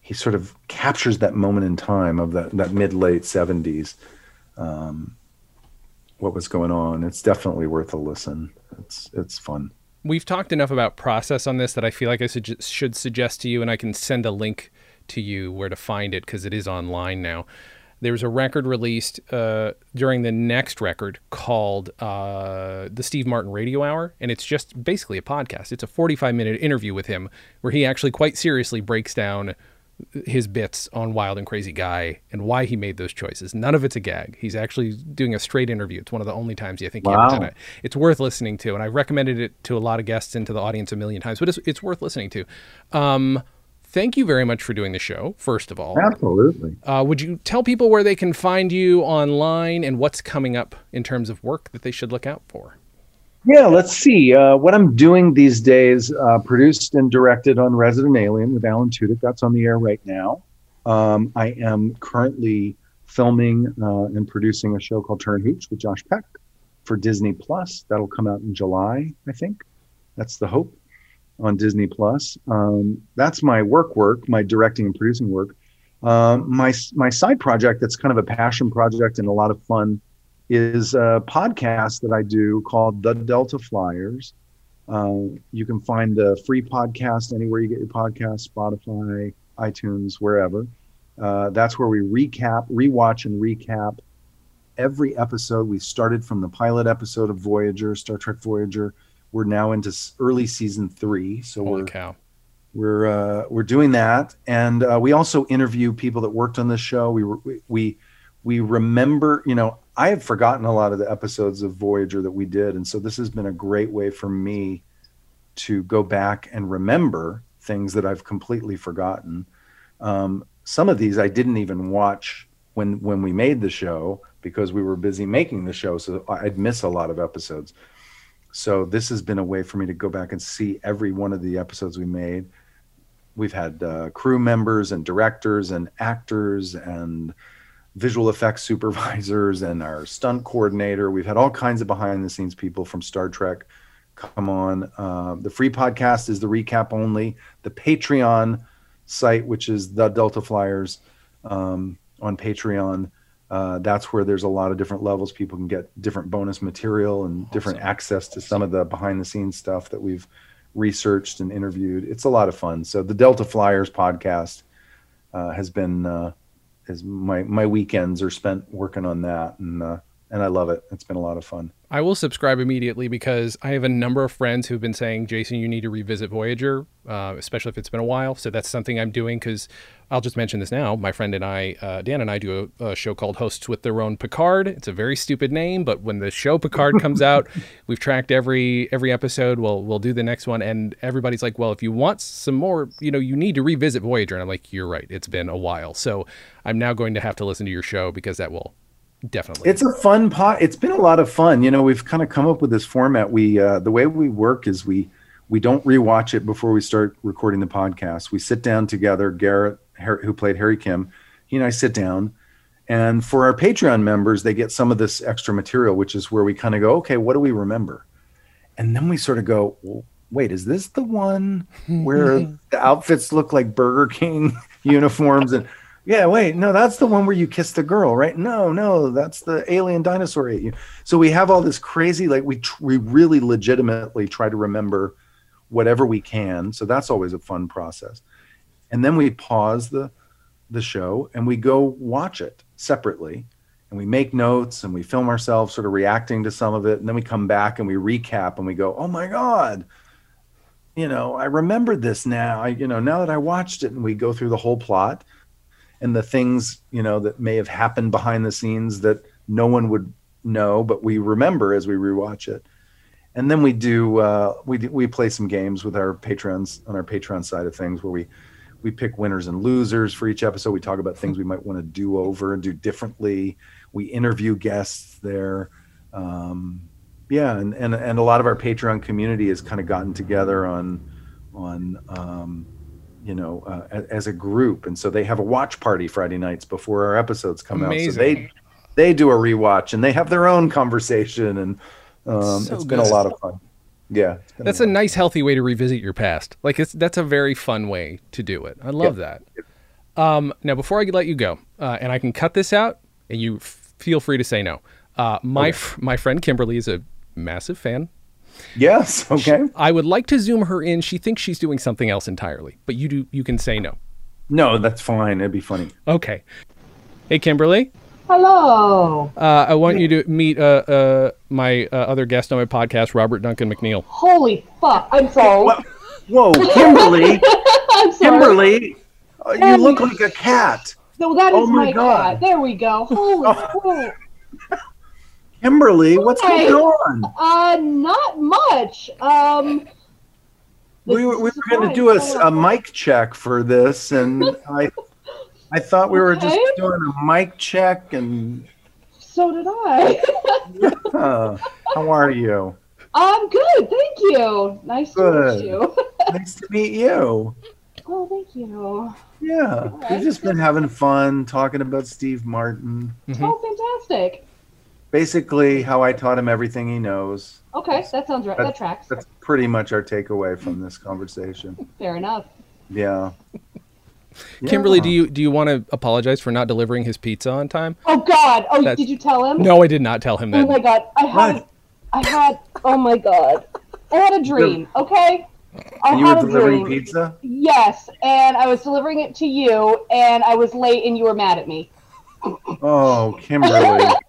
he sort of captures that moment in time of that, that mid late 70s um, what was going on. It's definitely worth a listen. It's it's fun. We've talked enough about process on this that i feel like i should, should suggest to you and i can send a link to you where to find it because it is online now there was a record released uh, during the next record called uh, the Steve Martin Radio Hour, and it's just basically a podcast. It's a 45 minute interview with him where he actually quite seriously breaks down his bits on Wild and Crazy Guy and why he made those choices. None of it's a gag. He's actually doing a straight interview. It's one of the only times I think wow. he ever done it. It's worth listening to, and I've recommended it to a lot of guests and to the audience a million times, but it's, it's worth listening to. Um, thank you very much for doing the show, first of all. Absolutely. Uh, would you tell people where they can find you online and what's coming up in terms of work that they should look out for? Yeah, let's see. Uh, what I'm doing these days, uh, produced and directed on Resident Alien with Alan Tudyk. That's on the air right now. Um, I am currently filming uh, and producing a show called Turn Hooch with Josh Peck for Disney Plus. That'll come out in July, I think. That's the hope on Disney Plus. Um, that's my work work, my directing and producing work. Um, my my side project that's kind of a passion project and a lot of fun is a podcast that I do called The Delta Flyers. Uh, you can find the free podcast anywhere you get your podcast, Spotify, iTunes, wherever. Uh, that's where we recap, rewatch, and recap every episode. We started from the pilot episode of Voyager, Star Trek Voyager, we're now into early season three, so Holy we're cow. we're uh, we're doing that, and uh, we also interview people that worked on this show. We we we remember, you know, I have forgotten a lot of the episodes of Voyager that we did, and so this has been a great way for me to go back and remember things that I've completely forgotten. Um, some of these I didn't even watch when when we made the show because we were busy making the show, so I'd miss a lot of episodes. So this has been a way for me to go back and see every one of the episodes we made. We've had uh, crew members and directors and actors and visual effects supervisors and our stunt coordinator. We've had all kinds of behind the scenes people from Star Trek come on. Uh, the free podcast is the recap only. The Patreon site, which is the Delta Flyers um, on Patreon, uh, that's where there's a lot of different levels. People can get different bonus material and awesome. different access to some of the behind the scenes stuff that we've researched and interviewed. It's a lot of fun. So the Delta Flyers podcast uh, has been uh, is my my weekends are spent working on that, and uh, and I love it. It's been a lot of fun. I will subscribe immediately because I have a number of friends who've been saying, Jason, you need to revisit Voyager, uh, especially if it's been a while. So that's something I'm doing because I'll just mention this now. My friend and I, uh, Dan and I, do a, a, show called Hosts with Their Own Picard. It's a very stupid name, but when the show Picard comes out, we've tracked every every episode. We'll we'll do the next one, and everybody's like, well, if you want some more, you know, you need to revisit Voyager. And I'm like, you're right. It's been a while, so I'm now going to have to listen to your show because that will definitely it's a fun pot it's been a lot of fun you know we've kind of come up with this format we uh, the way we work is we we don't rewatch it before we start recording the podcast we sit down together garrett who played harry kim he and i sit down And for our Patreon members, they get some of this extra material, which is where we kind of go, okay, what do we remember? And then we sort of go, well, wait, is this the one where the outfits look like Burger King uniforms? And yeah, wait, no, that's the one where you kiss the girl, right? No, no, that's the alien dinosaur ate you. So we have all this crazy, like we tr- we really legitimately try to remember whatever we can. So that's always a fun process. And then we pause the the show and we go watch it separately and we make notes and we film ourselves sort of reacting to some of it and then we come back and we recap and we go oh my god you know i remembered this now i you know now that i watched it and we go through the whole plot and the things you know that may have happened behind the scenes that no one would know but we remember as we rewatch it and then we do uh, we we play some games with our patrons on our patreon side of things where we we pick winners and losers for each episode. We talk about things we might want to do over and do differently. We interview guests there. Um, yeah, and, and and a lot of our Patreon community has kind of gotten together on on um, you know uh, as a group, and so they have a watch party Friday nights before our episodes come Amazing. out. So they they do a rewatch and they have their own conversation, and um, So it's been a lot of fun. Yeah, That's a nice, healthy way to revisit your past. Like it's that's a very fun way to do it. I love that. Um, now, before I let you go, uh, and I can cut this out, and you f- feel free to say no. Uh, my f- my friend Kimberly is a massive fan. Yes. Okay. I would like to zoom her in. She thinks she's doing something else entirely, but you do. You can say no. No, that's fine. It'd be funny. Okay. Hey, Kimberly. Hello. Uh, I want you to meet uh, uh, my uh, other guest on my podcast, Robert Duncan McNeill. Holy fuck. I'm sorry. What? Whoa, Kimberly! I'm sorry. Kimberly, uh, you look like a cat. No, that is Oh my my, God. cat. There we go. Holy crap. Kimberly, what's going on? Uh, not much. Um. We were, we were going to do a, a mic check for this, and I I thought we were just doing a mic check. And So did I. uh, how are you? I'm good. Thank you. Nice to meet you. Nice to meet you. Oh, thank you. Yeah, we've just been having fun talking about Steve Martin. Mhm. Oh, fantastic. Basically, how I taught him everything he knows. Okay, that sounds right. That- That tracks. That's pretty much our takeaway from this conversation. Fair enough. Yeah. Kimberly, Yeah. do you do you want to apologize for not delivering his pizza on time? Oh God. Oh, That's- did you tell him? No, I did not tell him oh, that. Oh my God. I had. What? I had. Oh my God. I had a dream. Okay. I You had were a delivering dream. pizza? Yes, and I was delivering it to you, and I was late, and you were mad at me. Oh, Kimberly.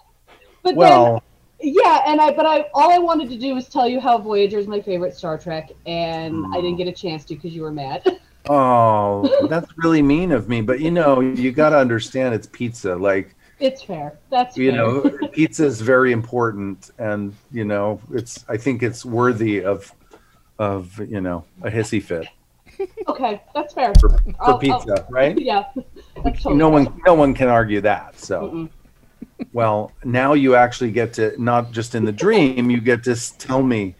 But well, then, yeah, and I, but I, all I wanted to do was tell you how Voyager is my favorite Star Trek, and I didn't get a chance to because you were mad. oh, that's really mean of me. But you know, you got to understand it's pizza. Like, it's fair. That's you fair. know, pizza is very important, and you know, it's. I think it's worthy of, of you know, a hissy fit Okay, that's fair. for, for I'll- pizza, right? Yeah, totally No fair. one, no one can argue that. So. Mm-mm. Well, now you actually get to not just in the dream, you get to tell me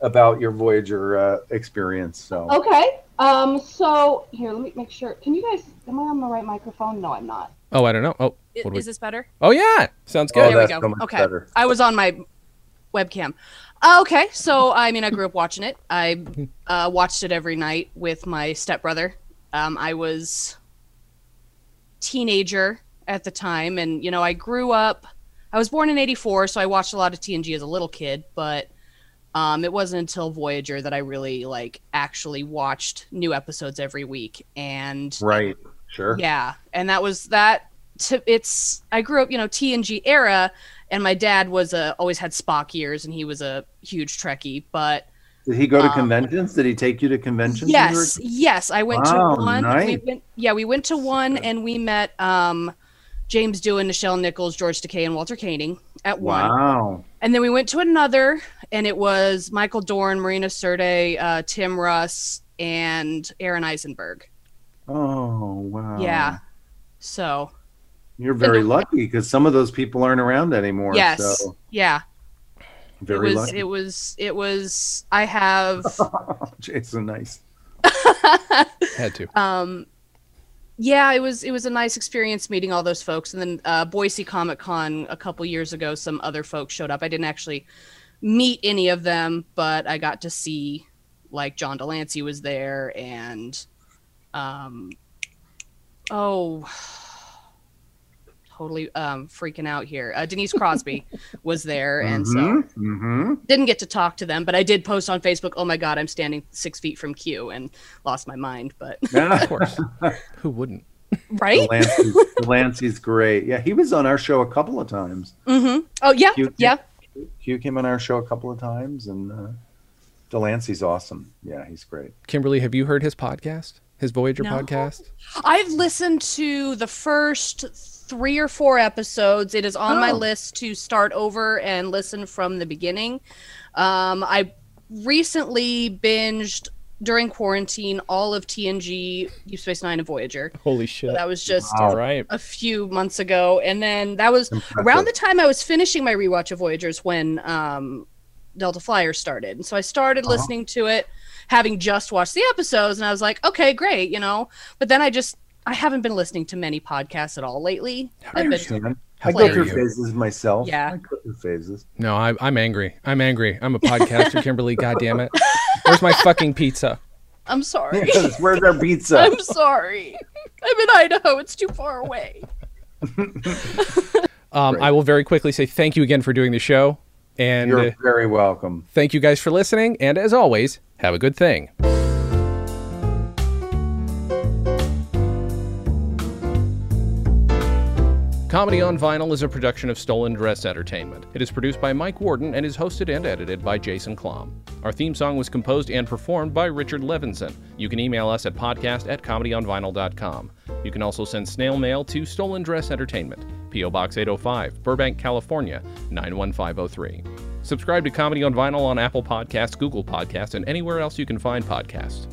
about your Voyager uh, experience. So Okay. Um. So here, let me make sure. Can you guys? Am I on the right microphone? No, I'm not. Oh, I don't know. Oh, I- we- Is this better? oh yeah, sounds Oh, good. there we go. so much okay. better. I was on my webcam. Uh, okay, so I mean, I grew up watching it. I uh, watched it every night with my stepbrother. Um, I was teenager at the time, and you know, I grew up. I was born in '84, so I watched a lot of TNG as a little kid, but um, it wasn't until Voyager that I really like actually watched new episodes every week. And right, sure. yeah, and that was that. To, it's I grew up, you know, TNG era, and my dad was a always had Spock years, and he was a huge Trekkie. But Did he go to Um, conventions? Did he take you to conventions? yes, yes, I went Wow, to one. We nice. went, yeah, we went to one, and we met um, James Doohan, Nichelle Nichols, George Takei, and Walter Koenig at one. Wow. And then we went to another, and it was Michael Dorn, Marina Sirtis, uh, Tim Russ, and Aron Eisenberg. Oh, wow. Yeah. So You're very lucky because some of those people aren't around anymore. yes, So yeah. very it was lucky. it was it was i have Jason, nice. Had to. um yeah, it was it was a nice experience meeting all those folks. And then uh, Boise Comic Con a couple years ago, some other folks showed up. I didn't actually meet any of them, but I got to see like John de Lancie was there and um oh totally um freaking out here. Uh, Denise Crosby was there and so Mm-hmm. didn't get to talk to them, but I did post on Facebook, "Oh my god, I'm standing 6 feet from Q" and lost my mind, but Of course. Who wouldn't? right? de Lancie, Delancey's great. Yeah, he was on our show a couple of times. Mhm. Oh yeah. Q, Yeah. Q came on our show a couple of times, and uh, de Lancie's awesome. Yeah, he's great. Kimberly, have you heard his podcast? His Voyager No. podcast? I've listened to the first three or four episodes. It is on my Oh. list to start over and listen from the beginning. Um, I recently binged during quarantine all of TNG, Deep Space Nine, and Voyager. Holy shit. That was just Wow. All right. a few months ago, and then that was Impressive. around the time I was finishing my rewatch of Voyagers when um, Delta Flyer started. And so I started Uh-huh. listening to it, having just watched the episodes, and I was like, okay, great, you know. But then I just I haven't been listening to many podcasts at all lately. I I've been understand. I go through phases myself. Yeah. I go through phases. No, I, I'm angry. I'm angry. I'm a podcaster, Kimberly. God damn it. Where's my fucking pizza? I'm sorry. Yes, where's our pizza? I'm sorry. I'm in Idaho. It's too far away. Um, I will very quickly say thank you again for doing the show. And You're uh, very welcome. thank you guys for listening. And as always, have a good thing. Comedy on Vinyl is a production of Stolen Dress Entertainment. It is produced by Mike Worden and is hosted and edited by Jason Klamm. Our theme song was composed and performed by Richard Levinson. You can email us at podcast at comedyonvinyl.com. You can also send snail mail to Stolen Dress Entertainment, P.O. Box 805, Burbank, California, 91503. Subscribe to Comedy on Vinyl on Apple Podcasts, Google Podcasts, and anywhere else you can find podcasts.